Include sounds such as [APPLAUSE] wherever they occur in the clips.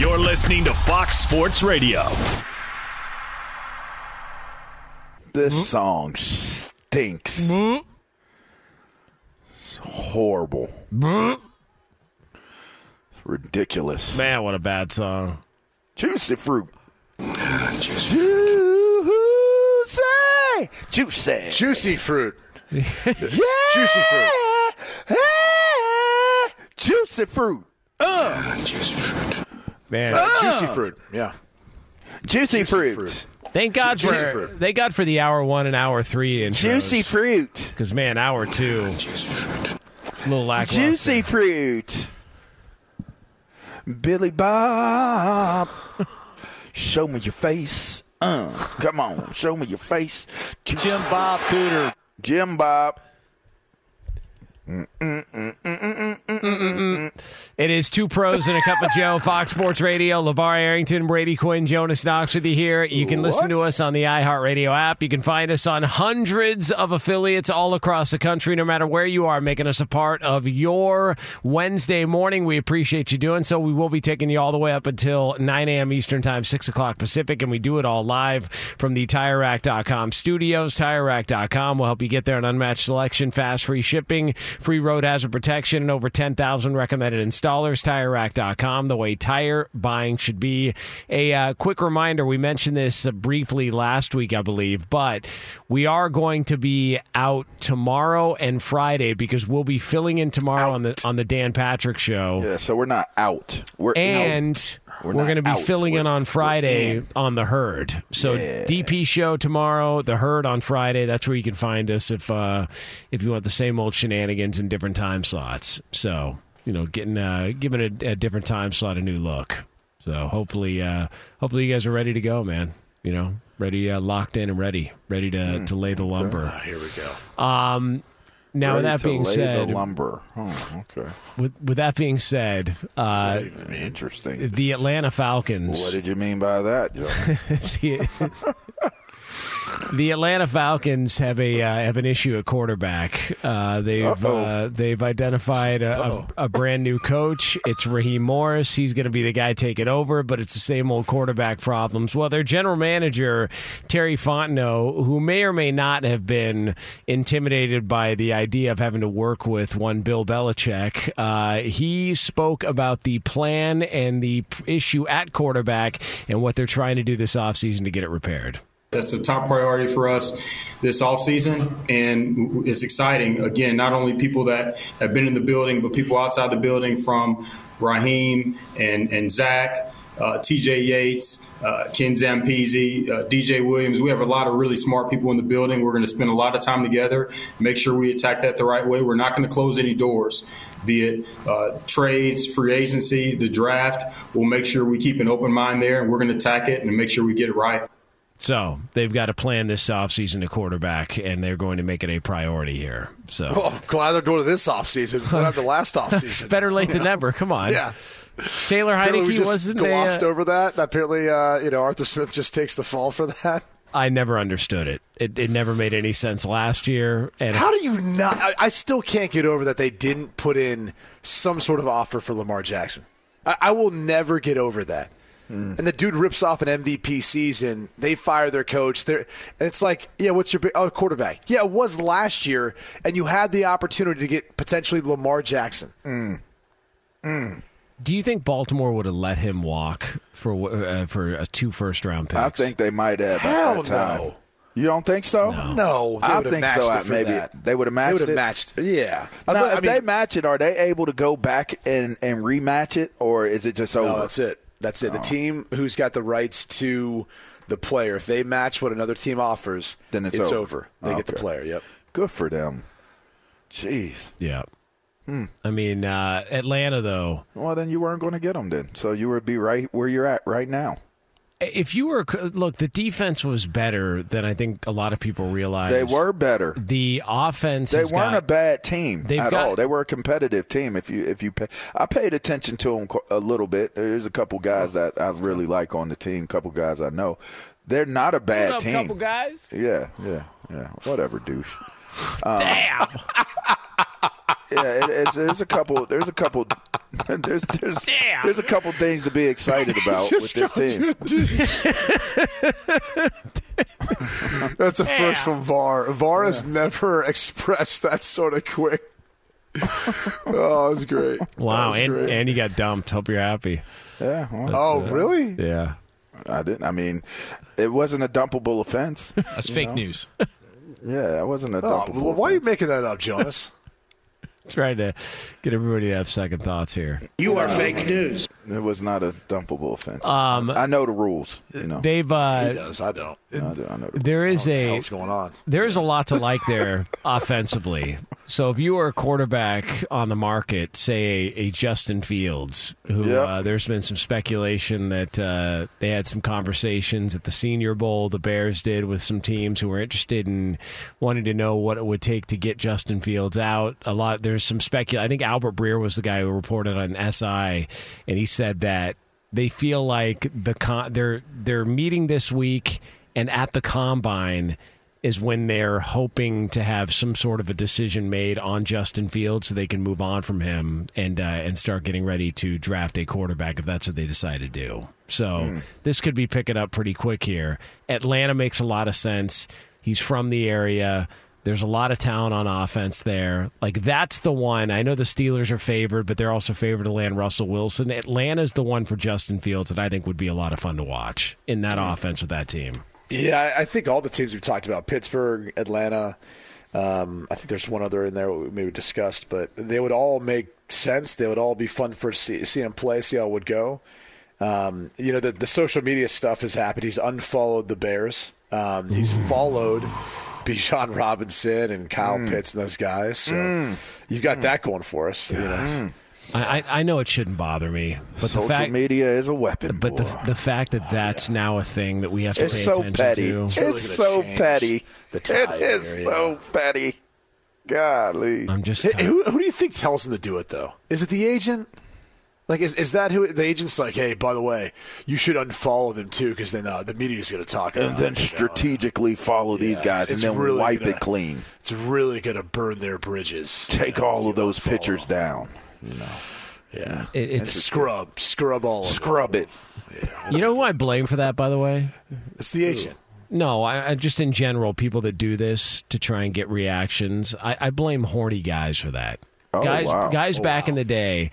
You're listening to Fox Sports Radio. This song stinks. It's horrible. It's ridiculous. Man, what a bad song. Juicy fruit. Juicy. Juicy. Juicy fruit. Yeah. Juicy fruit. Ah, Juicy fruit. Man, Juicy fruit. Yeah. Juicy fruit. fruit. thank God Juicy for fruit. thank God for the hour one and hour three intros. Juicy fruit. Because man, hour two, a little lackluster. Juicy fruit. Billy Bob. show me your face. Uh, come on, show me your face. Jim Bob Cooter. Jim Bob. It is two pros and a cup of Joe, Fox Sports Radio, LaVar Arrington, Brady Quinn, Jonas Knox with you here. You can listen to us on the iHeartRadio app. You can find us on hundreds of affiliates all across the country, no matter where you are, making us a part of your Wednesday morning. We appreciate you doing so. We will be taking you all the way up until 9 a.m. Eastern Time, 6 o'clock Pacific, and we do it all live from the TireRack.com studios. TireRack.com will help you get there an unmatched selection, fast, free shipping, free road hazard protection, and over 10,000 recommended installers. TireRack.com, the way tire buying should be. A uh, quick reminder we mentioned this uh, briefly last week, I believe, but we are going to be out tomorrow and Friday because we'll be filling in tomorrow on the on the Dan Patrick show. Yeah, so we're not out. We're And out. We're, not going to be out. filling in We're- on Friday in. on the herd. So Yeah. DP show tomorrow, the herd on Friday. That's where you can find us if uh, if you want the same old shenanigans in different time slots. So you know, getting uh, giving a, a different time slot a new look. So hopefully, uh, hopefully you guys are ready to go, man. You know, ready, uh, locked in and ready, ready to Hmm. to lay the lumber. Here we go. Um, now, with that being said, the lumber. Oh, okay. with with that being said, uh, Interesting. the Atlanta Falcons. What did you mean by that, Joe? [LAUGHS] [LAUGHS] the, the Atlanta Falcons have a uh, have an issue at quarterback. Uh, they've uh, they've identified a, a, a brand new coach. It's Raheem Morris. He's going to be the guy taking over, but it's the same old quarterback problems. Well, their general manager Terry Fontenot, who may or may not have been intimidated by the idea of having to work with one Bill Belichick, uh, he spoke about the plan and the issue at quarterback and what they're trying to do this offseason to get it repaired. That's a top priority for us this offseason, and it's exciting. Again, not only people that have been in the building, but people outside the building from Raheem and, and Zach, uh, TJ Yates, uh, Ken Zampese, uh, DJ Williams. We have a lot of really smart people in the building. We're going to spend a lot of time together, make sure we attack that the right way. We're not going to close any doors, be it uh, trades, free agency, the draft. We'll make sure we keep an open mind there, and we're going to attack it and make sure we get it right. So they've got to plan this offseason to quarterback, and they're going to make it a priority here. So Well, I'm glad they're doing it this offseason. What happened last offseason? [LAUGHS] better late than never. Come on. Yeah. Taylor Heinicke just wasn't a, glossed uh, over that. Apparently, uh, you know, Arthur Smith just takes the fall for that. I never understood it. it. It never made any sense last year. And How do you not? I, I still can't get over that they didn't put in some sort of offer for Lamar Jackson. I, I will never get over that. Hmm. And the dude rips off an MVP season. They fire their coach. They're, and it's like, yeah, what's your big oh, quarterback? Yeah, it was last year, and you had the opportunity to get potentially Lamar Jackson. do you think Baltimore would have let him walk for uh, for a two first round picks? I think they might have Hell at that time. no. You don't think so? No, they I would've think so. it maybe that. they would have They matched would have it. matched. Yeah. Now, I if mean- they match it, are they able to go back and, and rematch it, or is it just over? No, that's it. That's it. The team who's got the rights to the player, if they match what another team offers, Then it's over. over. They get the Okay. player. Yep. Good for them. Jeez. Yeah. Hmm. I mean, uh, Atlanta though. Well, then you weren't going to get them then. So you would be right where you're at right now. If you were look, the defense was better than I think a lot of people realize. They were better. The offense. They weren't got- a bad team at got- all. They were a competitive team. If you if you pay, I paid attention to them a little bit. There's a couple guys that I really like on the team. A couple guys I know. They're not a bad up, team. couple guys. Yeah, yeah, yeah. Whatever, douche. [LAUGHS] Um, Damn. [LAUGHS] Yeah, it, it's, there's a couple. There's a couple. [LAUGHS] There's there's Damn. there's a couple things to be excited [LAUGHS] about with this team. [LAUGHS] That's a Yeah. first from VAR. VAR has never expressed that sort of quick. oh, it was great. Wow, was and, great. and you got dumped. Hope you're happy. Yeah. well, oh, uh, really? Yeah. I didn't. I mean, it wasn't a dumpable offense. That's fake know? news. Yeah, it wasn't a Oh, dumpable. well, why are you making that up, Jonas? Trying to get everybody to have second thoughts here. You are fake news. It was not a dumpable offense. Um, I know the rules. You know, They've he uh, does. I don't. I, do, I know. The there is What the a hell's going on? there is a lot to like there [LAUGHS] offensively. So if you are a quarterback on the market, say a, a Justin Fields, who Yep. uh, there's been some speculation that uh, they had some conversations at the Senior Bowl, the Bears did with some teams who were interested in wanting to know what it would take to get Justin Fields out. A lot there's some speculation. I think Albert Breer was the guy who reported on SI, and he said that they feel like the con- they're they're meeting this week and at the combine is when they're hoping to have some sort of a decision made on Justin Fields so they can move on from him and uh, and start getting ready to draft a quarterback if that's what they decide to do. So this could be picking up pretty quick here. Atlanta makes a lot of sense. He's from the area. There's a lot of talent on offense there. Like that's the one. I know the Steelers are favored, but they're also favored to land Russell Wilson. Atlanta's the one for Justin Fields that I think would be a lot of fun to watch in that offense with that team. Yeah, I I think all the teams we've talked about Pittsburgh, Atlanta, um, I think there's one other in there we maybe discussed, but they would all make sense. They would all be fun for see, see him play, see how it would go. Um, you know, the, the social media stuff has happened. He's unfollowed the Bears. Um, he's followed Bijan Robinson and Kyle mm. Pitts and those guys. So mm. you've got mm. that going for us. You know. I, I I know it shouldn't bother me, but Social the fact, media is a weapon. but the boy. the fact that oh, that's now a thing that we have to it's pay so attention petty. to. It's, really gonna so petty. the It tide is so yeah. petty. Golly. I'm just Hey, who, who do you think tells him to do it though? Is it the agent? Like, is, is that who the agent's like? Hey, by the way, you should unfollow them too, because then uh, the media's going to talk. and about then it, you know? strategically follow these guys it's- it's and then really wipe gonna- it clean. It's really going to burn their bridges. Take you know, all of those unfollow pictures them. down. You know, Yeah, It- it's scrub, scrub all. Of them. scrub it. you know who I blame for that, by the way. It's the agent. No, I, I just in general, people that do this to try and get reactions. I, I blame horny guys for that. Oh, guys, wow. guys Oh, back in the day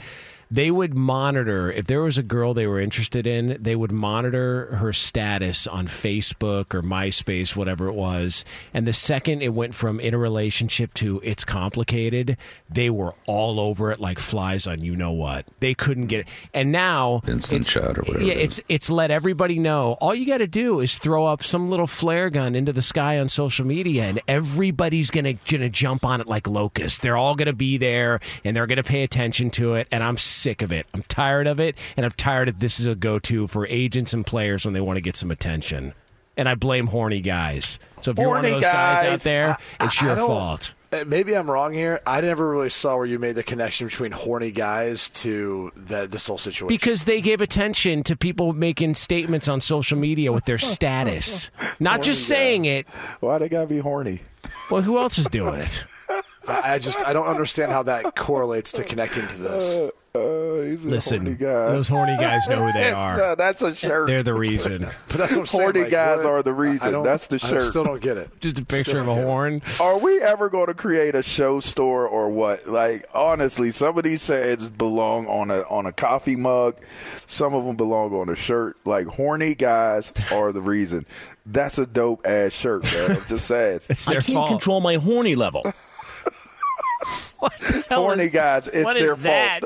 they would monitor if there was a girl they were interested in, they would monitor her status on Facebook or MySpace, whatever it was. And the second it went from in a relationship to it's complicated, they were all over it like flies on you know what. They couldn't get it. And now Instant it's, shot or whatever Yeah, it's it's let everybody know. All you got to do is throw up some little flare gun into the sky on social media, and everybody's gonna gonna jump on it like locusts. They're all gonna be there, and they're gonna pay attention to it. And I'm sick of it. I'm tired of it, and I'm tired of this is a go to for agents and players when they want to get some attention. And I blame horny guys. So if you're one of Horny those guys, out guys. there, it's I your don't- fault. uh, Maybe I'm wrong here. I never really saw where you made the connection between horny guys to the, this whole situation. Because they gave attention to people making statements on social media with their status, [LAUGHS] not just saying it. Why they gotta be horny? Well, who else is doing it? [LAUGHS] I I just I don't understand how that correlates to connecting to this. Uh, he's a Listen, horny guy. those horny guys know who they [LAUGHS] are. uh, that's a shirt. They're the reason. But that's what I'm saying. Horny like, guys what- are the reason. don't- That's the shirt. I shirt. still don't get it. Just a picture Still of a don't it. horn. Are we ever going to create a show store or what? Like honestly, some of these says belong on a on a coffee mug. Some of them belong on a shirt. Like horny guys are the reason. That's a dope ass shirt, man. I'm just saying. It's I can't fault. control my horny level. [LAUGHS] horny guys, it's What is their that?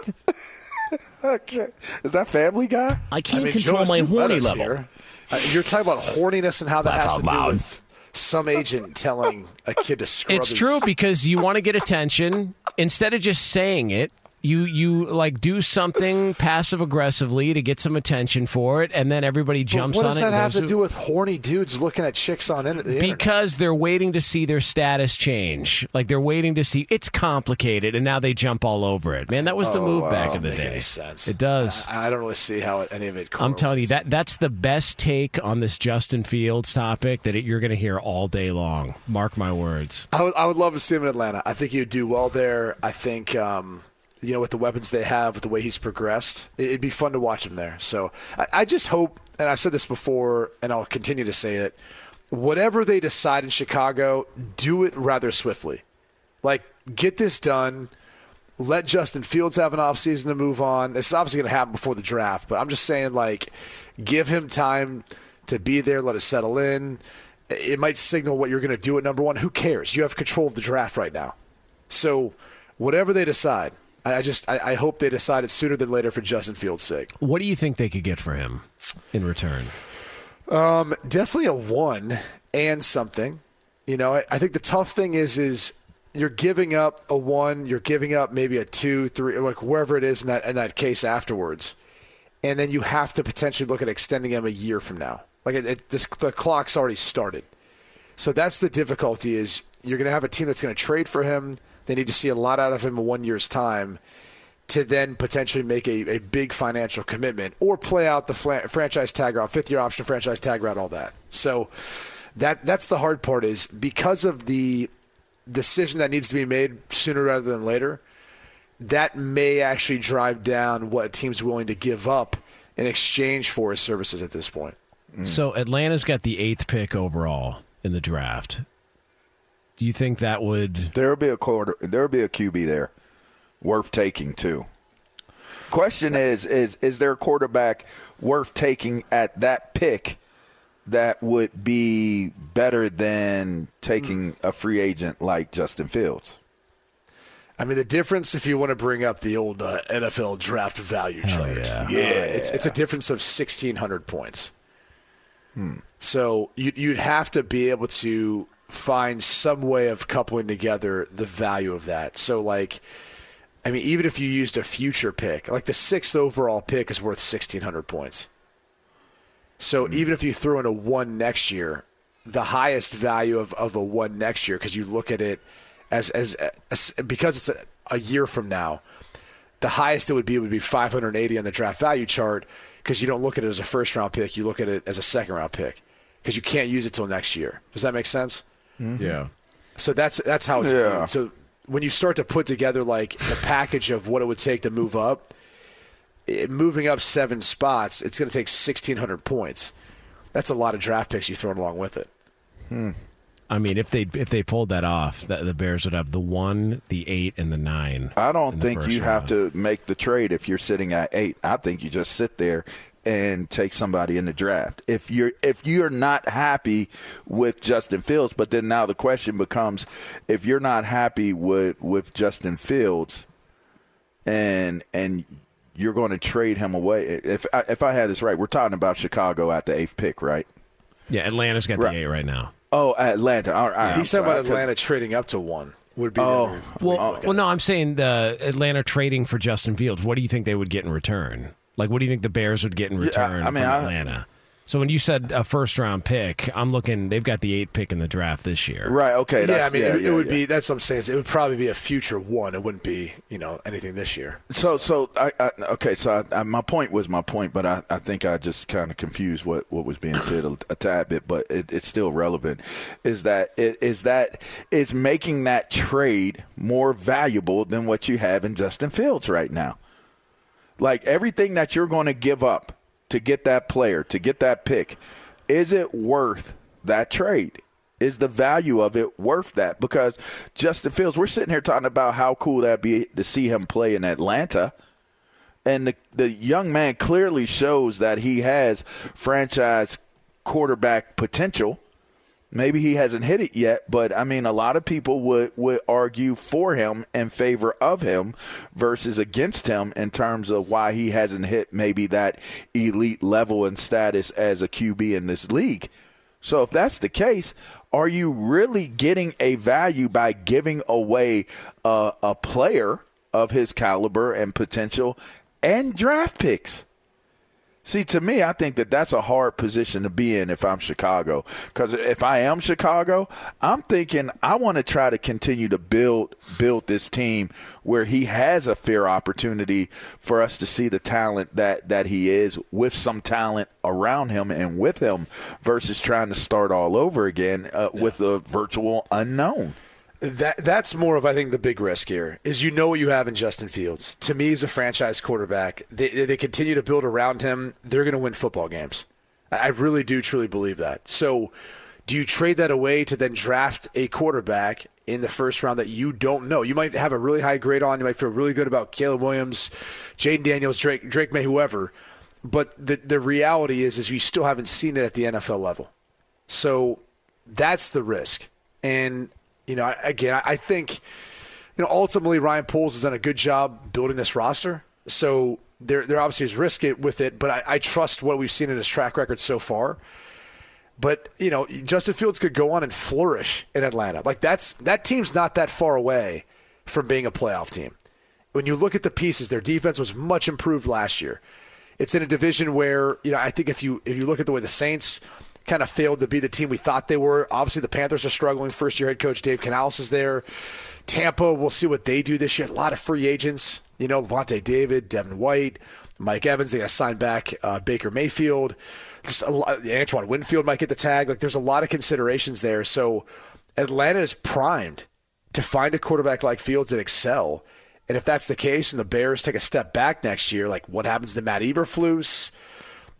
Fault. Okay. Is that Family Guy? I can't I mean, control Jonas, my you led horny level. here. Uh, you're talking about horniness and how that Laugh has out to do with some agent telling a kid to scrub It's his- true because you want to get attention. Instead of just saying it, you you like do something passive aggressively to get some attention for it, and then everybody jumps what on does it. that and have to do with horny dudes looking at chicks on the internet? because they're waiting to see their status change. Like they're waiting to see it's complicated, and now they jump all over it. Man, that was the Oh, move wow. back in the day. It does. I, I don't really see how it, any of it. I'm telling you that that's the best take on this Justin Fields topic that it, you're going to hear all day long. Mark my words. I would, I would love to see him in Atlanta. I think he'd do well there. I think, um, you know, with the weapons they have, with the way he's progressed, it- it'd be fun to watch him there. So I, I just hope, and I've said this before, and I'll continue to say it, whatever they decide in Chicago, do it rather swiftly. Like, get this done. Let Justin Fields have an offseason to move on. This is obviously going to happen before the draft, but I'm just saying, like, give him time to be there, let it settle in. It might signal what you're going to do at number one. Who cares? You have control of the draft right now. So, whatever they decide, I just I, I hope they decide it sooner than later for Justin Fields' sake. What do you think they could get for him in return? Um, definitely a one and something. You know, I, I think the tough thing is is you're giving up a one, you're giving up maybe a two, three, like wherever it is in that in that case afterwards, and then you have to potentially look at extending him a year from now. Like it, it, this, the clock's already started, so that's the difficulty. Is you're going to have a team that's going to trade for him. They need to see a lot out of him in one year's time to then potentially make a, a big financial commitment or play out the franchise tag route, fifth year option franchise tag route, all that. So that that's the hard part is because of the decision that needs to be made sooner rather than later. That may actually drive down what a team's willing to give up in exchange for his services at this point. So Atlanta's got the eighth pick overall in the draft. Do you think that would? There'll be a quarter. There'll be a QB there, worth taking too. Question is is is there a quarterback worth taking at that pick that would be better than taking a free agent like Justin Fields? I mean, the difference, if you want to bring up the old uh, NFL draft value chart, yeah. uh, it's, it's a difference of 1,600 points. So you, you'd have to be able to find some way of coupling together the value of that. So, like, I mean, even if you used a future pick, like the sixth overall pick is worth 1,600 points. So hmm. even if you throw in a one next year, the highest value of, of a one next year, because you look at it as as, as because it's a, a year from now, the highest it would be would be 580 on the draft value chart because you don't look at it as a first round pick, you look at it as a second round pick because you can't use it till next year. Does that make sense? Mm-hmm. Yeah. So that's that's how it's Yeah. viewed. So when you start to put together like the package of what it would take to move up, it, moving up seven spots, it's going to take 1,600 points. That's a lot of draft picks you throw along with it. Hmm. I mean, if they if they pulled that off, the, the Bears would have the one, the eight, and the nine. I don't think you have to make the trade if you're sitting at eight. I think you just sit there and take somebody in the draft. If you're if you're not happy with Justin Fields, but then now the question becomes if you're not happy with with Justin Fields and and you're going to trade him away. If I, if I had this right, we're talking about Chicago at the eighth pick, right? Yeah, Atlanta's got Right. the eight right now. Oh, Atlanta. All right, I'm He's talking sorry. about Atlanta trading up to one. Would be Oh, Well, well, no, I'm saying the Atlanta trading for Justin Fields. What do you think they would get in return? Like, what do you think the Bears would get in return I mean, from I- Atlanta? So when you said a first round pick, I'm looking. They've got the eighth pick in the draft this year. Right. Okay. yeah, I mean, yeah, it, yeah, it would yeah. be. That's what I'm saying. It would probably be a future one. It wouldn't be, you know, anything this year. So, so I, I okay. So, I, I, my point was my point, but I, I think I just kind of confused what, what was being said a, a tad bit, but it, it's still relevant. Is that it, is that is making that trade more valuable than what you have in Justin Fields right now? Like everything that you're going to give up to get that player, to get that pick, is it worth that trade? Is the value of it worth that? Because Justin Fields, we're sitting here talking about how cool that'd be to see him play in Atlanta. And the the young man clearly shows that he has franchise quarterback potential. Maybe he hasn't hit it yet, but I mean, a lot of people would, would argue for him in favor of him versus against him in terms of why he hasn't hit maybe that elite level and status as a QB in this league. So, if that's the case, are you really getting a value by giving away a, a player of his caliber and potential and draft picks? See, to me, I think that that's a hard position to be in if I'm Chicago. Because if I am Chicago, I'm thinking I want to try to continue to build build this team where he has a fair opportunity for us to see the talent that that he is with some talent around him and with him, versus trying to start all over again uh, with a virtual unknown. That that's more of I think the big risk here is you know what you have in Justin Fields. To me, he's a franchise quarterback. They they continue to build around him. They're going to win football games. I really do truly believe that. So, do you trade that away to then draft a quarterback in the first round that you don't know? You might have a really high grade on. You might feel really good about Caleb Williams, Jayden Daniels, Drake Drake Maye, whoever. But the the reality is is you still haven't seen it at the NFL level. So that's the risk. And you know, again, I- think you know ultimately Ryan Poles has done a good job building this roster. So there, there obviously is risk it with it, but I, I trust what we've seen in his track record so far. But you know, Justin Fields could go on and flourish in Atlanta. Like that's that team's not that far away from being a playoff team. When you look at the pieces, their defense was much improved last year. It's in a division where you know I think if you if you look at the way the Saints kind of failed to be the team we thought they were. Obviously, the Panthers are struggling. First year head coach Dave Canales is there. Tampa, we'll see what they do this year. A lot of free agents. You know, Vontae David, Devin White, Mike Evans. They got to sign back uh, Baker Mayfield. Just a lot, Antoine Winfield might get the tag. Like, there's a lot of considerations there. So, Atlanta is primed to find a quarterback like Fields and excel. And if that's the case, and the Bears take a step back next year, like what happens to Matt Eberflus?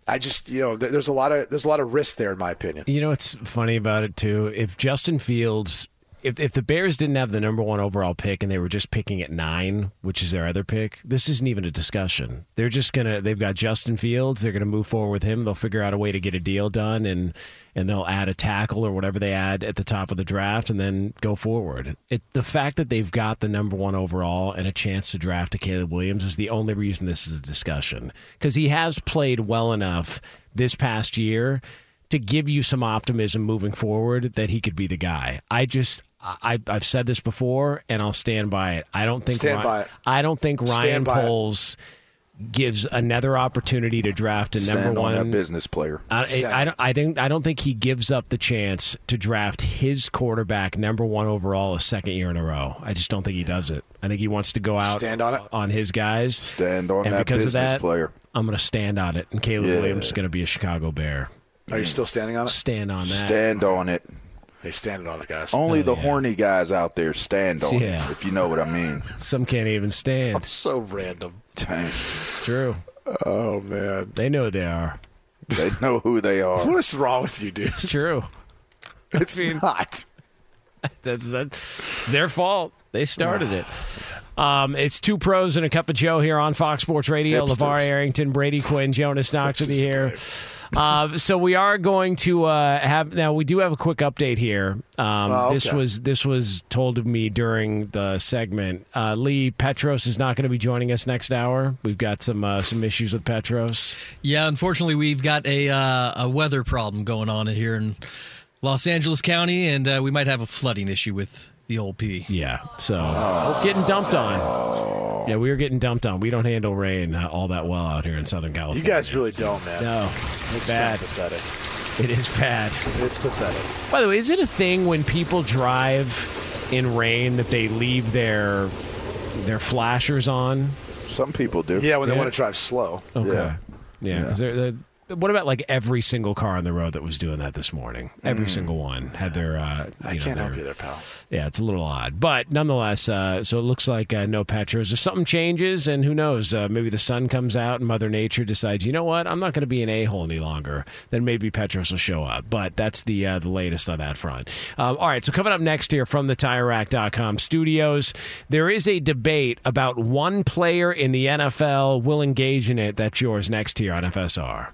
I just, you know, there's a lot of there's a lot of risk there, in my opinion. You know what's funny about it too? If Justin Fields, if if the Bears didn't have the number one overall pick and they were just picking at nine, which is their other pick, this isn't even a discussion. They're just gonna they've got Justin Fields. They're gonna move forward with him. They'll figure out a way to get a deal done and and they'll add a tackle or whatever they add at the top of the draft and then go forward. It, the fact that they've got the number one overall and a chance to draft a Caleb Williams is the only reason this is a discussion because he has played well enough this past year to give you some optimism moving forward that he could be the guy. I just I I've said this before and I'll stand by it. I don't think Stand Ryan, by it. I don't think Ryan Stand it. Poles gives another opportunity to draft a Stand number on one business player. I, I, don't, I think I don't think he gives up the chance to draft his quarterback number one overall a second year in a row. I just don't think he does it. I think he wants to go out Stand on it. on his guys. Stand on and that because of business that, player. I'm going to stand on it. And Caleb Yeah. Williams is going to be a Chicago Bear. Are you still standing on it? Stand on that. Stand on it. Hey, standing on it, guys. Only Oh, the yeah. horny guys out there stand on Yeah. it, if you know what I mean. [LAUGHS] Some can't even stand. I'm so random. Dang. It's true. Oh man, They know they are. They know who they are. what is wrong with you, dude? It's true. It's mean- not. [LAUGHS] That's that. It's their fault. They started [SIGHS] it. Um, it's two pros and a cup of Joe here on Fox Sports Radio. Hipsters. LaVar Arrington, Brady Quinn, Jonas [LAUGHS] Knox with you here. Uh, so we are going to uh, have now. We do have a quick update here. Um, Oh, This was this was told to me during the segment. Uh, Lee Petros is not going to be joining us next hour. We've got some uh, some issues with Petros. Yeah, unfortunately, we've got a uh, a weather problem going on here in Los Angeles County, and uh, we might have a flooding issue with the old P. Yeah, so getting dumped on. Yeah, we were getting dumped on. We don't handle rain uh, all that well out here in Southern California. You guys really don't, man. no, it's bad. kinda pathetic. It is bad. It's pathetic. By the way, is it a thing when people drive in rain that they leave their their flashers on? Some people do. Yeah, when they Yeah. want to drive slow. Okay. Yeah. Yeah. 'cause they're- they're- what about like every single car on the road that was doing that this morning? Every single one had their. Uh, I know, can't their- help you there, pal. Yeah, it's a little odd, but nonetheless, uh, so it looks like uh, no Petros. If something changes, and who knows, uh, maybe the sun comes out and Mother Nature decides, you know what, I'm not going to be an a hole any longer. Then maybe Petros will show up. But that's the uh, the latest on that front. Um, all right, so coming up next here from the TireRack.com studios, there is a debate about one player in the NFL will engage in it. That's yours next here on FSR.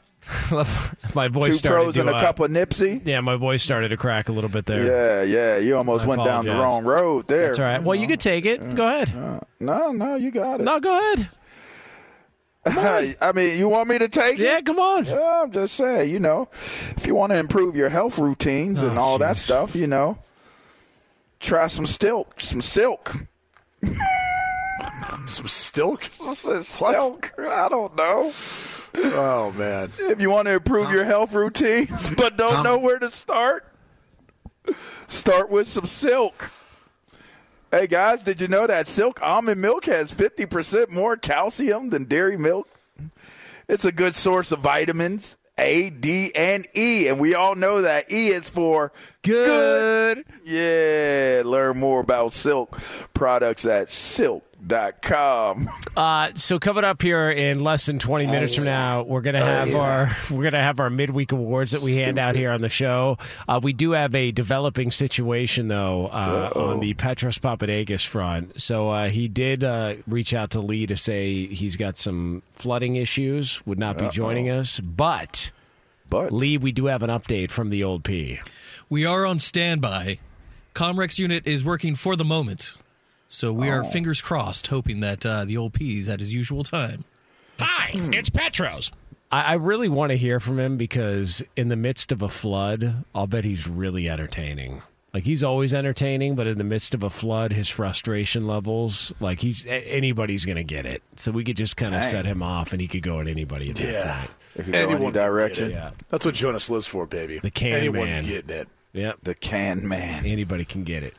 [LAUGHS] my voice Two started pros to, and a uh, cup of Nipsey. Yeah, my voice started to crack a little bit there. Yeah, yeah. You almost I went down the wrong road there. That's all right. Well, you could take it. Go ahead. No, no, you got it. No, go ahead. [LAUGHS] I mean, you want me to take it? Yeah, come on. Yeah, I'm just saying, you know, if you want to improve your health routines and Oh, all that stuff, you know, try some silk, some silk. [LAUGHS] Some stilk? Silk? I don't know. Oh man. If you want to improve your health routines [LAUGHS] but don't know where to start, start with some silk. Hey guys, did you know that silk almond milk has 50% more calcium than dairy milk? It's a good source of vitamins A, D, and E, and we all know that E is for good. good. Yeah, learn more about silk products at silk.com. Uh, so coming up here in less than 20 minutes from now, we're gonna have our [LAUGHS] we're gonna have our midweek awards that we hand out here on the show. Uh, we do have a developing situation though uh, on the Petros Papadakis front. So uh, he did uh, reach out to Lee to say he's got some flooding issues, would not be joining us, but. But Lee, we do have an update from the old P. We are on standby. Comrex unit is working for the moment. So we are fingers crossed, hoping that uh, the old P is at his usual time. Hi, it's Petros. I, I really want to hear from him because in the midst of a flood, I'll bet he's really entertaining. Like he's always entertaining, but in the midst of a flood, his frustration levels, like he's anybody's gonna get it. So we could just kind of set him off, and he could go at anybody at that Yeah. point. If you go any Anyone can direction. get it. That's what Jonas lives for, baby. The can Anyone man. getting it. Yep, The can man. anybody can get it.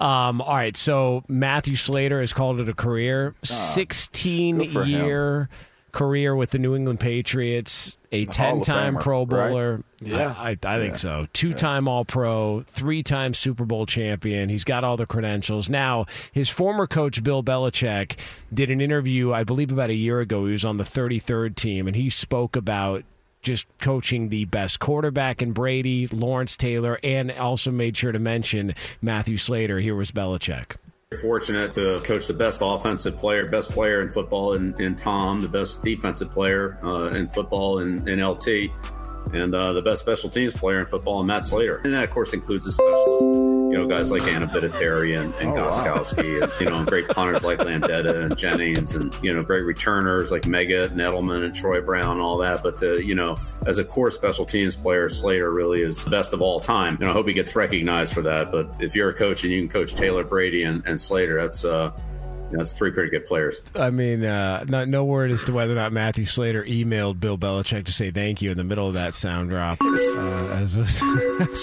Um, all right, so Matthew Slater has called it a career, sixteen good for him. year career with the New England Patriots, a ten time Pro right? Bowler. Yeah. I, I think so. Two time All Pro, three time Super Bowl champion. He's got all the credentials. Now, his former coach Bill Belichick did an interview, I believe, about a year ago. He was on the 33rd team, and he spoke about just coaching the best quarterback in Brady, Lawrence Taylor, and also made sure to mention Matthew Slater. Here was Belichick. Fortunate to coach the best offensive player, best player in football in, in Tom, the best defensive player uh, in football in, in LT, and uh, the best special teams player in football in Matt Slater. And that, of course, includes the specialists, you know, guys like Adam Vinatieri and, and Oh, wow. Gostkowski, and, you know, great punters like Landeta and Jennings, and, you know, great returners like Meggett and Edelman and Troy Brown and all that. But, the, you know, as a core special teams player, Slater really is the best of all time. And I hope he gets recognized for that. But if you're a coach and you can coach Taylor Brady and, and Slater, that's, uh, that's three pretty good players. I mean, uh, not, no word as to whether or not Matthew Slater emailed Bill Belichick to say thank you in the middle of that sound drop. Uh, as- What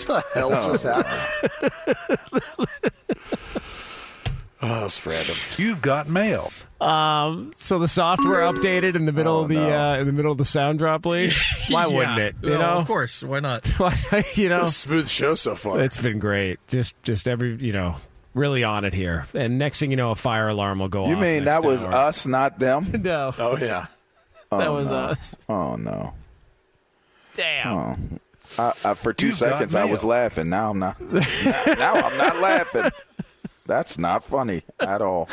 the hell just happened? [LAUGHS] oh, that's random. You've got mail. Um, so the software updated in the middle of the uh, in the middle of the sound drop, Lee. [LAUGHS] Why wouldn't it? You Well, know, of course. Why not? [LAUGHS] you know, a smooth show so far. it's been great. Just just every you know, really on it here. And next thing you know, a fire alarm will go off. You mean that was hour. us, not them? [LAUGHS] No, oh yeah. Oh, that was no. us. Oh no. Damn. Oh. I, I, for 2 You've seconds, I was laughing. Now I'm not. now I'm not [LAUGHS] laughing. That's not funny at all.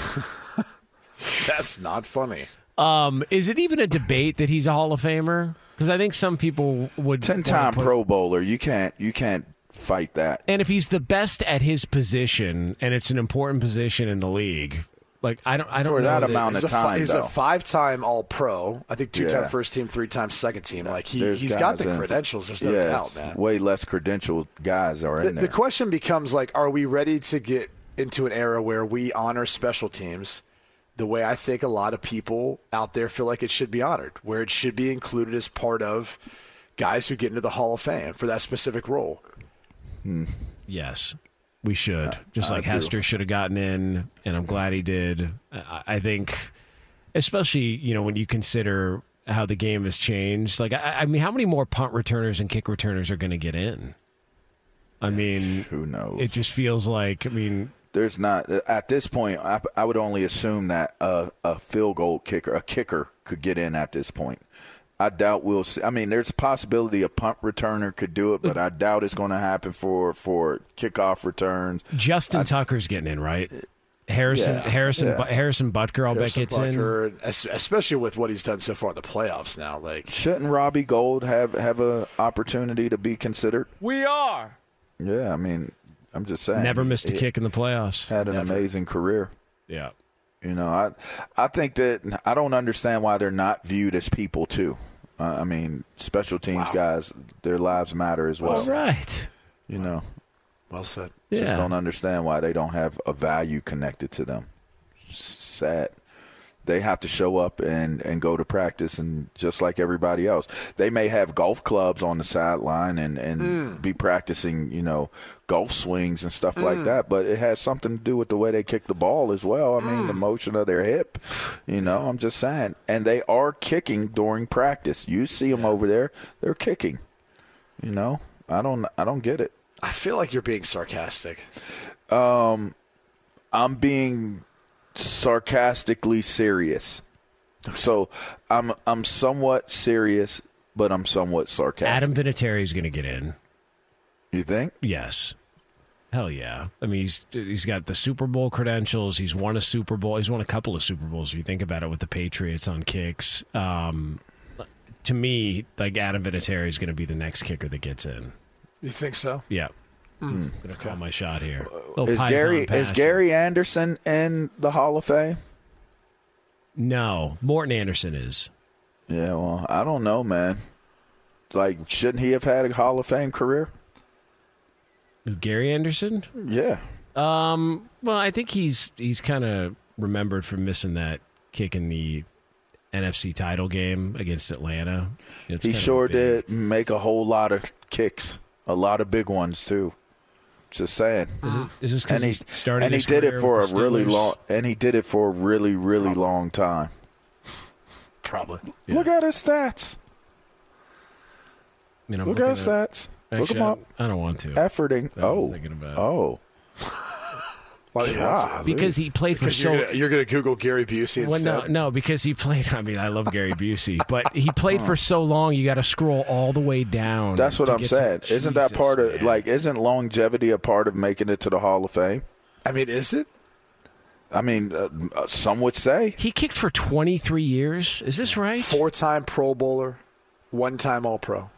[LAUGHS] That's not funny. Um, is it even a debate that he's a Hall of Famer? Because I think some people would ten-time put- Pro Bowler. You can't. You can't fight that. And if he's the best at his position, and it's an important position in the league, like I don't, I don't For know that that- amount he's of a, time, he's though. a five-time All-Pro. I think two-time Yeah. first team, three-time second team. Like he, There's he's got the in- credentials. There's no yeah, doubt, man. Way less credentialed guys are The, in the there. The question becomes like, are we ready to get into an era where we honor special teams the way I think a lot of people out there feel like it should be honored, where it should be included as part of guys who get into the Hall of Fame for that specific role? Yes, we should. Uh, just like. Hester should have gotten in, and I'm glad he did. I, I think, especially you know when you consider how the game has changed. Like, I, I mean, how many more punt returners and kick returners are going to get in? I mean, who knows? It just feels like. I mean, There's not at this point. I, I would only assume that a, a field goal kicker, a kicker, could get in at this point. I doubt we'll see. I mean, there's a possibility a punt returner could do it, but I [LAUGHS] doubt it's going to happen for for kickoff returns. Justin Tucker's getting in, right? Harrison, Yeah, Harrison, yeah. Harrison Butker, I'll Harrison bet gets in. Butker, es- especially with what he's done so far in the playoffs now. Like, Shouldn't Robbie Gould have have a opportunity to be considered? We are. Yeah, I mean, I'm just saying. Never missed a kick in the playoffs. Had an Never. amazing career. Yeah. You know, I I think that I don't understand why they're not viewed as people too. Uh, I mean, special teams guys, their lives matter as well. All right. You know, well said. just Yeah. don't understand why they don't have a value connected to them. S- Sad. They have to show up and, and go to practice, and just like everybody else, they may have golf clubs on the sideline and, and Mm. be practicing, you know, golf swings and stuff like Mm. that. But it has something to do with the way they kick the ball as well. I mean, Mm. the motion of their hip. You know, I'm just saying, and they are kicking during practice. You see them over there; they're kicking. You know, I don't, I don't get it. I feel like you're being sarcastic. Um, I'm being sarcastically serious. So I'm I'm somewhat serious, but I'm somewhat sarcastic. Adam Vinatieri is going to get in. You think? Yes. Hell yeah. I mean, he's he's got the Super Bowl credentials. He's won a Super Bowl. He's won a couple of Super Bowls. If you think about it, with the Patriots on kicks. Um, to me, like Adam Vinatieri is going to be the next kicker that gets in. You think so? Yeah. Hmm. I'm going to call my shot here. Little Is Paisan Gary is. Gary Anderson in the Hall of Fame? No, Morten Andersen is. Yeah, well, I don't know, man. Like, shouldn't he have had a Hall of Fame career? Gary Anderson? Yeah. Um. Well, I think he's he's kind of remembered for missing that kick in the NFC title game against Atlanta. It's he sure did make a whole lot of kicks, a lot of big ones too. Just saying. Is this 'cause and he he's starting and he his did it for a with really long and he did it for a really really long time. Probably. Look at his stats. I mean, I'm Look at looking his stats. Look Actually, him up. I, I don't want to. Efforting. I'm Oh. thinking about. Oh. Why do you want to? Because he played for Because so. you're gonna, you're gonna Google Gary Busey Well, instead. no, no, because he played. I mean, I love Gary Busey, but he played for so long. You got to scroll all the way down. That's what I'm get to- saying. isn't that part of man. like isn't longevity a part of making it to the Hall of Fame? I mean, is it? I mean, uh, uh, some would say. He kicked for 23 years. Is this right? Four-time Pro Bowler, one-time All-Pro.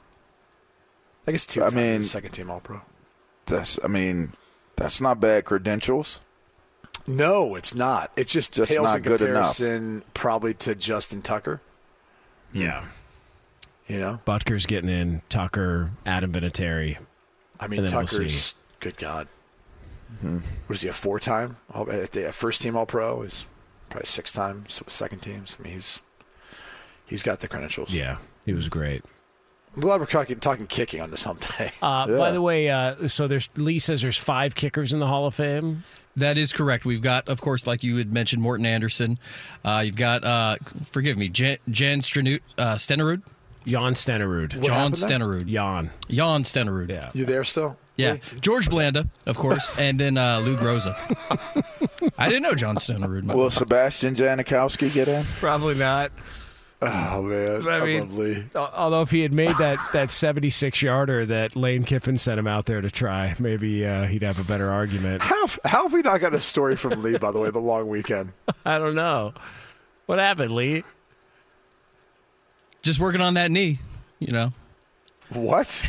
I guess two. I mean- second-team All-Pro. That's I mean, that's not bad credentials. No, it's not. It's just, Just pales not in good enough. comparison, probably to Justin Tucker. Yeah. You know, Butker's getting in. Tucker, Adam Vinatieri. I mean, And then we'll Tucker's. see. good God. What is he? A four-time? All- uh, First-team All-Pro. He's probably six times, second teams. I mean, he's he's got the credentials. Yeah, he was great. I'm glad we're talking talking kicking on this hump day. Uh, By the way, uh, so there's Lee says there's five kickers in the Hall of Fame. That is correct. We've got, of course, like you had mentioned, Morten Andersen. Uh, you've got, uh, forgive me, Jan, Jan Stranu- uh, Stenerud. Jan Stenerud. What John? Stenerud. Jan. Jan Stenerud. Yeah. You there still? Yeah. George Blanda, of course, [LAUGHS] and then uh, Lou Groza. [LAUGHS] I didn't know John Stenerud. Will Sebastian Janikowski get in? Probably not. Oh man, I mean, al- although if he had made that, that 76 yarder that Lane Kiffin sent him out there to try, maybe uh, he'd have a better argument. How how have we not got a story from Lee? By the way, the long weekend. [LAUGHS] I don't know. What happened, Lee? Just working on that knee, you know. What?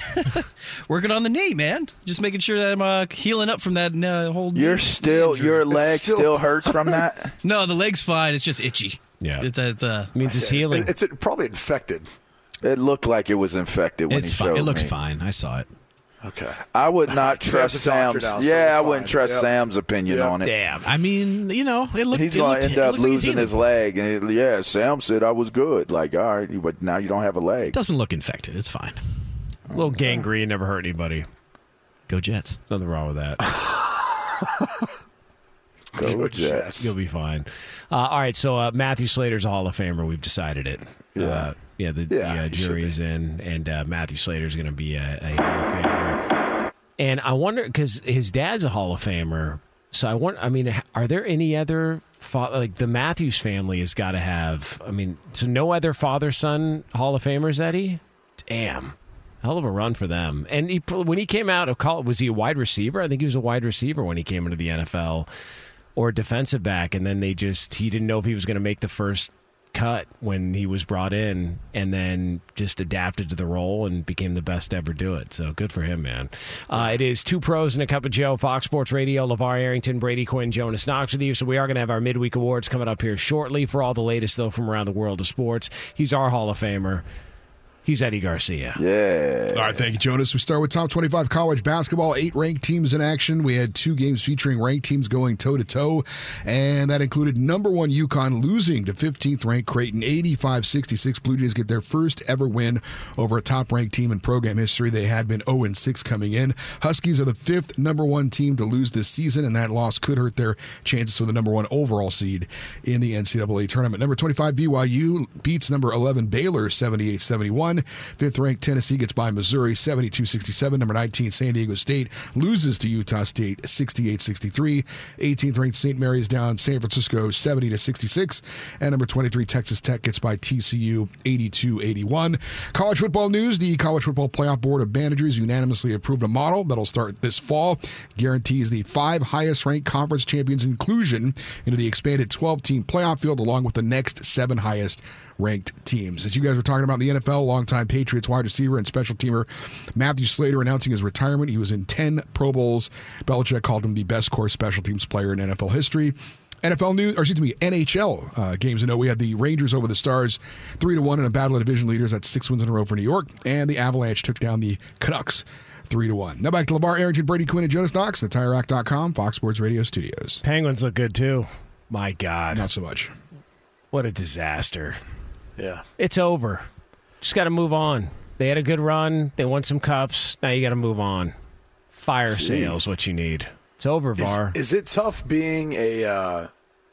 [LAUGHS] Working on the knee, man. Just making sure that I'm uh, healing up from that uh, whole. knee You're still injury. your leg still, hurts from that. [LAUGHS] No, the leg's fine. It's just itchy. Yeah, it's, it's uh, means it's healing. It's probably infected. It looked like it was infected when It's he fine. showed It looks me. fine. I saw it. Okay. I would not [LAUGHS] trust Sam's. now, so yeah, I wouldn't fine. trust Yep. Sam's opinion Yep. on it. Damn. I mean, you know, it looked. He's it going looked- to end up looks like losing his leg. And it- yeah, Sam said I was good. Like, all right, but now you don't have a leg. Doesn't look infected. It's fine. A little gangrene never hurt anybody. Go Jets. Nothing wrong with that. [LAUGHS] Go Jets. You'll be fine. Uh, all right, so uh, Matthew Slater's a Hall of Famer. We've decided it. Yeah. uh, yeah. The, Yeah, the uh, jury is in, and uh, Matthew Slater's going to be a, a Hall of Famer. And I wonder because his dad's a Hall of Famer. So I want. I mean, are there any other fa- like the Matthews family has got to have? I mean, so no other father son Hall of Famers, Eddie. Damn. Hell of a run for them. And he, when he came out of college, was he a wide receiver? I think he was a wide receiver when he came into the NFL or defensive back. And then they just, he didn't know if he was going to make the first cut when he was brought in and then just adapted to the role and became the best to ever do it. So good for him, man. Uh, it is two pros and a cup of Joe, Fox Sports Radio, LaVar Arrington, Brady Quinn, Jonas Knox with you. So we are going to have our midweek awards coming up here shortly for all the latest, though, from around the world of sports. He's our Hall of Famer. He's Eddie Garcia. Yeah. All right, thank you, Jonas. We start with top 25 college basketball. Eight ranked teams in action. We had two games featuring ranked teams going toe to toe, and that included number one UConn losing to 15th ranked Creighton 85 66. Blue Jays get their first ever win over a top ranked team in program history. They had been 0 6 coming in. Huskies are the fifth number one team to lose this season, and that loss could hurt their chances for the number one overall seed in the NCAA tournament. Number 25 BYU beats number 11 Baylor 78 71. Fifth ranked Tennessee gets by Missouri 72 67. Number 19 San Diego State loses to Utah State 68 63. 18th ranked St. Mary's down San Francisco 70 to 66. And number 23 Texas Tech gets by TCU 82 81. College football news the College Football Playoff Board of Managers unanimously approved a model that'll start this fall, guarantees the five highest ranked conference champions inclusion into the expanded 12 team playoff field, along with the next seven highest ranked teams. As you guys were talking about in the NFL, longtime Patriots wide receiver and special teamer Matthew Slater announcing his retirement. He was in 10 Pro Bowls. Belichick called him the best core special teams player in NFL history. NFL news, or excuse me, NHL uh, games. I know we had the Rangers over the Stars, three to one in a battle of division leaders. That's six wins in a row for New York, and the Avalanche took down the Canucks three to one. Now back to LaVar Arrington, Brady Quinn, and Jonas Knox, the TireRack.com, Fox Sports Radio studios. Penguins look good too. My God. Not so much. What a disaster. Yeah. It's over. Just got to move on. They had a good run. They won some cups. Now you got to move on. Fire Jeez. sales, what you need. It's over, Var. is it tough being a uh,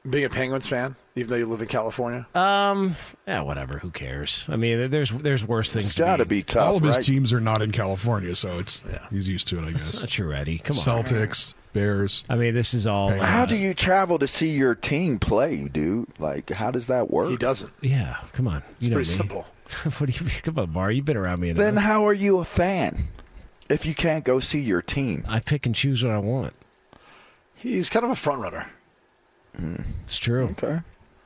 being a Penguins fan, even though you live in California? Um, yeah, whatever. Who cares? I mean, there's there's worse things. It's to got to be tough, All of his right? teams are not in California, so it's yeah. he's used to it, I guess. That's not true, Eddie. Come on. Celtics, Bears. I mean, this is all. How do you travel to see your team play, dude? Like, how does that work? He doesn't. Yeah, come on. It's you know pretty me. simple. [LAUGHS] what do you? mean? Come on, Bar. You've been around me. Then how are you a fan if you can't go see your team? I pick and choose what I want. He's kind of a front runner. It's true. Okay.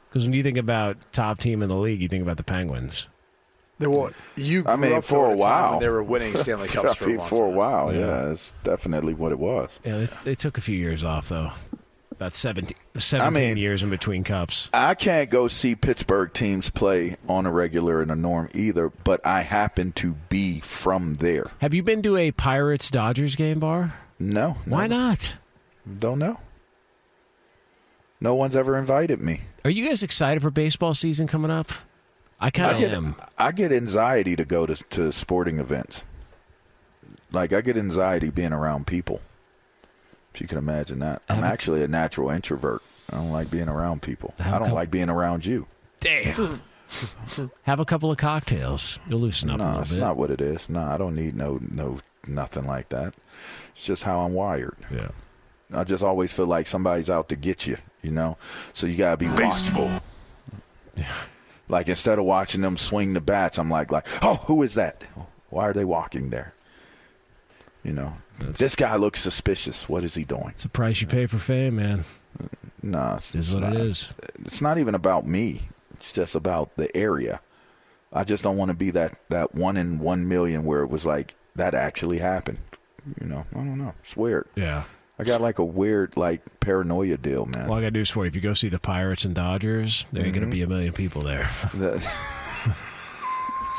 Because when you think about top team in the league, you think about the Penguins. They were, you grew I mean, up for a during while they were winning Stanley [LAUGHS] Cups for I a mean, long for a while, Yeah. yeah, it's definitely what it was. Yeah, they, they took a few years off though. About 17, 17 mean- years in between cups. I can't go see Pittsburgh teams play on a regular and a norm either, but I happen to be from there. Have you been to a Pirates Dodgers game, Bar? No, Why never. not? Don't know. No one's ever invited me. Are you guys excited for baseball season coming up? I kind of get am. I get anxiety to go to to sporting events. Like I get anxiety being around people. If you can imagine that. I'm Have actually a natural introvert. I don't like being around people. I don't couple- like being around you. Damn. [LAUGHS] Have a couple of cocktails. You'll loosen up a No, little it's bit. not what it is. No, I don't need no no nothing like that. It's just how I'm wired. Yeah. I just always feel like somebody's out to get you, you know? So you gotta be watchful. Like instead of watching them swing the bats, I'm like like, oh, who is that? Why are they walking there? You know, this guy looks suspicious. What is he doing? It's the price you pay for fame, man. No, it's, It is it's what not. it is. It's not even about me. It's just about the area. I just don't want to be that that one in one million where it was like that actually happened. You know, I don't know. It's weird. Yeah. I got like a weird like paranoia deal, man. Well, I got news for you. If you go see the Pirates and Dodgers, there ain't going Mhm. to be a million people there. [LAUGHS] [LAUGHS]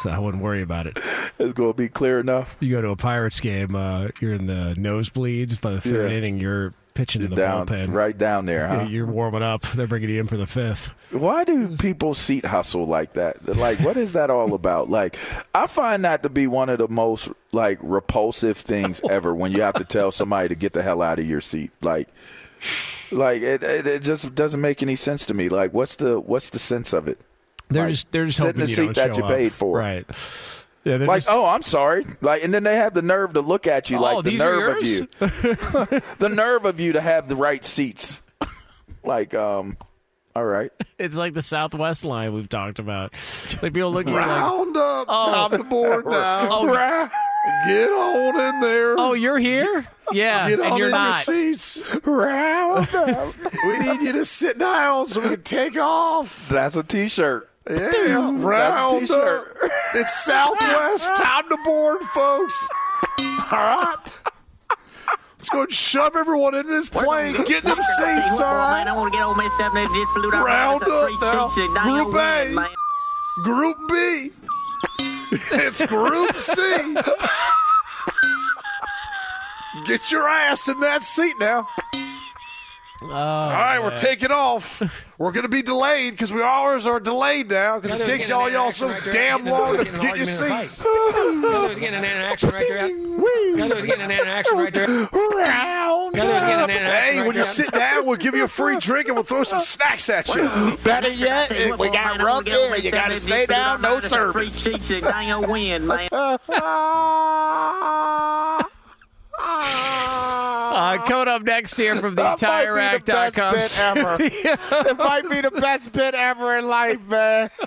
so I wouldn't worry about it. It's going to be clear enough. You go to a Pirates game, uh, you're in the nosebleeds. By the third Yeah. inning, you're pitching in the down, bullpen. right down there, huh? You're warming up. They're bringing you in for the fifth. Why do people seat hustle like that? Like, what is that all about? Like, I find that to be one of the most like repulsive things [LAUGHS] ever. When you have to tell somebody to get the hell out of your seat, like, like it, it, it just doesn't make any sense to me. Like, what's the what's the sense of it? They're Like, just they're just sit in the seat that you up. paid for, right? Yeah, like, just, oh, I'm sorry. Like, and then they have the nerve to look at you Oh, like the nerve of you, [LAUGHS] the nerve of you to have the right seats. like, um, all right. it's like the Southwest line we've talked about. Like people look at you like, Round up, Oh. top the board [LAUGHS] now. Oh. Ra- Get on in there. "Oh, you're here? Yeah, Get and on you're in not." your seats. Round up. [LAUGHS] we need you to sit down so we can take off. That's a T-shirt. Yeah, round up. It's Southwest. [LAUGHS] Time to board, folks. All right. Let's go and shove everyone into this plane. Get in them seats, all right? I want to get old messed up and just flew out. Round That's a up now. seat, so dang Group A. man, man. Group B. It's Group C. Get your ass in that seat now. Oh, All right, we're taking off. [LAUGHS] We're going to be delayed because we always are delayed now because it takes y'all y'all so damn long to get your seats. Getting an interaction right there. Getting an interaction right there. Round Gotta get an up. interaction Hey, when you sit down, we'll give you a free drink and we'll throw some snacks at you. [LAUGHS] Better yet, we got rough there. You got to stay down, no service. Free seats, so dang old wind, man. [LAUGHS] Uh, coming up next here from the TireRack.com. bit ever. it might be the best bit ever in life, man. [LAUGHS]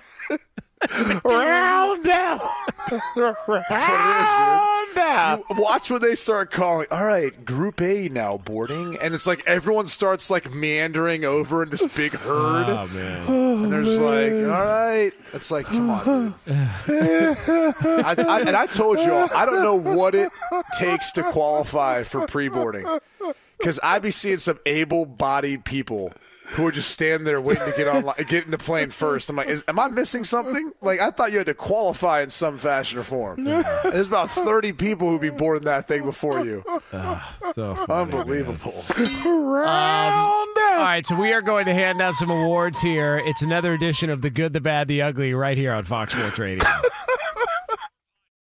[LAUGHS] Round down. [LAUGHS] That's what it is, man. You watch when they start calling. All right, Group A now boarding, and it's like everyone starts like meandering over in this big [LAUGHS] herd. Oh man! And they're just like, all right. It's like, come on. I, I, and I told you all, I don't know what it takes to qualify for pre-boarding, because I be seeing some able-bodied people who are just standing there waiting to get on, get in the plane first. I'm like, is, am I missing something? Like, I thought you had to qualify in some fashion or form. And There's about 30 people who'd be boarding that thing before you. [LAUGHS] So funny, Unbelievable. Um, all right, so we are going to hand out some awards here. It's another edition of the Good, the Bad, the Ugly right here on Fox Sports Radio. [LAUGHS]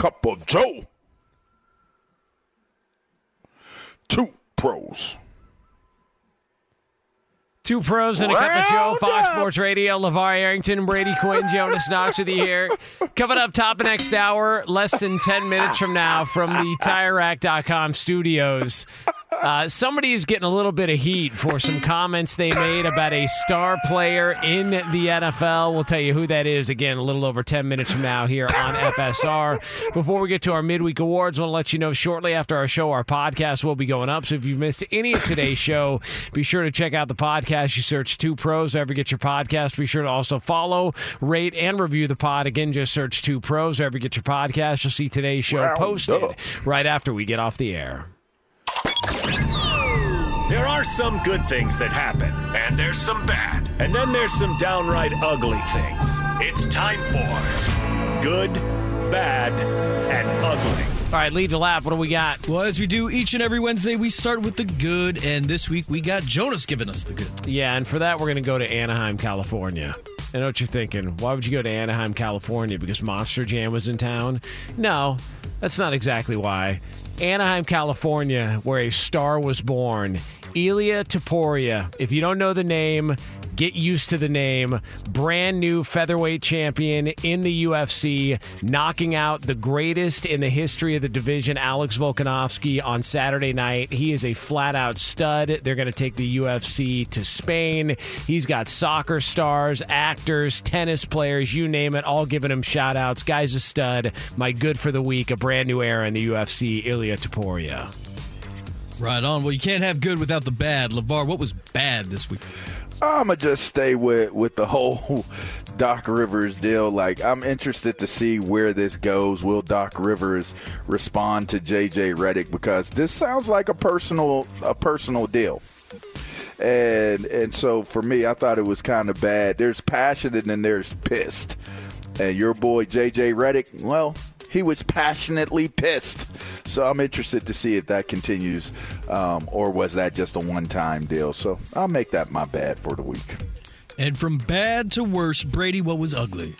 Cup of Joe. Two pros. Two pros and a cup of Joe, Fox Sports Radio, LaVar Arrington, Brady Quinn, Jonas Knox with you here. Coming up top of next hour, less than 10 minutes from now, from the TireRack.com studios. Uh, somebody is getting a little bit of heat for some comments they made about a star player in the NFL. We'll tell you who that is again a little over 10 minutes from now here on FSR. Before we get to our midweek awards, I want to let you know shortly after our show, our podcast will be going up. So if you've missed any of today's show, be sure to check out the podcast. You search Two Pros, wherever you get your podcast. Be sure to also follow, rate, and review the pod. Again, just search Two Pros, wherever you get your podcast. You'll see today's show posted right after we get off the air. There are some good things that happen, and there's some bad, and then there's some downright ugly things. It's time for Good, Bad, and Ugly. All right, lead to laugh. What do we got? Well, as we do each and every Wednesday, we start with the good, and this week we got Jonas giving us the good. Yeah, and for that, we're going to go to Anaheim, California. I know what you're thinking. Why would you go to Anaheim, California? Because Monster Jam was in town? No, that's not exactly why. Anaheim, California, where a star was born. Ilia Topuria. If you don't know the name, get used to the name. Brand new featherweight champion in the UFC, knocking out the greatest in the history of the division, Alex Volkanovski, on Saturday night. He is a flat out stud. They're going to take the UFC to Spain. He's got soccer stars, actors, tennis players, you name it, all giving him shout outs. Guy's a stud. My good for the week, a brand new era in the UFC, Ilia Topuria. Right on. Well, you can't have good without the bad. LaVar, what was bad this week? I'm gonna just stay with with the whole [LAUGHS] Doc Rivers deal. Like, I'm interested to see where this goes. Will Doc Rivers respond to JJ Redick because this sounds like a personal a personal deal. And and so for me, I thought it was kind of bad. There's passion and then there's pissed. And your boy JJ Redick, well, he was passionately pissed. So I'm interested to see if that continues, um, or was that just a one-time deal? So I'll make that my bad for the week. And from bad to worse, Brady, what was ugly?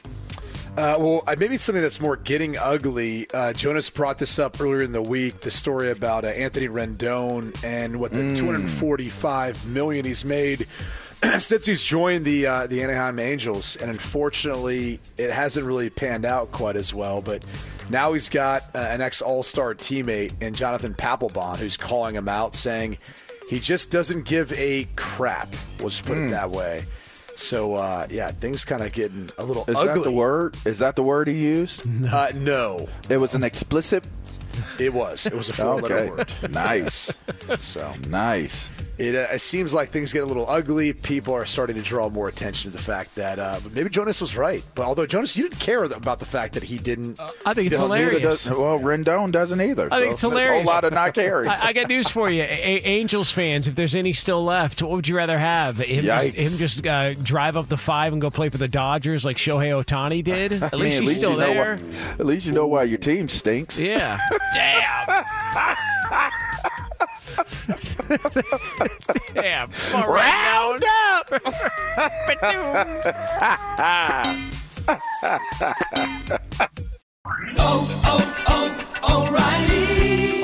Uh, well, maybe it's something that's more getting ugly. Uh, Jonas brought this up earlier in the week. The story about uh, Anthony Rendon and what the 245 million he's made [CLEARS THROAT] since he's joined the uh, the Anaheim Angels, and unfortunately, it hasn't really panned out quite as well. But now he's got uh, an ex All Star teammate in Jonathan Papelbon who's calling him out, saying He just doesn't give a crap. We'll just put it that way. So uh, yeah, things kind of getting a little Is ugly. that the word? Is that the word he used? Uh, no, It was an explicit. it was. It was a four-letter Okay. word. Nice. [LAUGHS] So Nice. It, uh, it seems like things get a little ugly. People are starting to draw more attention to the fact that uh, maybe Jonas was right. But although Jonas, you didn't care about the fact that he didn't. I think it's Well, hilarious. Does, well, Rendon doesn't either. I think it's there's hilarious. A whole lot of not caring. I, I got news for you, A- Angels fans. If there's any still left, what would you rather have? Him just, him just uh, drive up the five and go play for the Dodgers like Shohei Ohtani did? [LAUGHS] At I mean, least he's still you know there. why- at least you know why your team stinks. Yeah. [LAUGHS] Damn. [LAUGHS] Damn. All right, Round [LAUGHS] [LAUGHS] [LAUGHS] oh, oh, O'Reilly.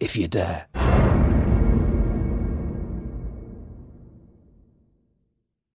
if you dare.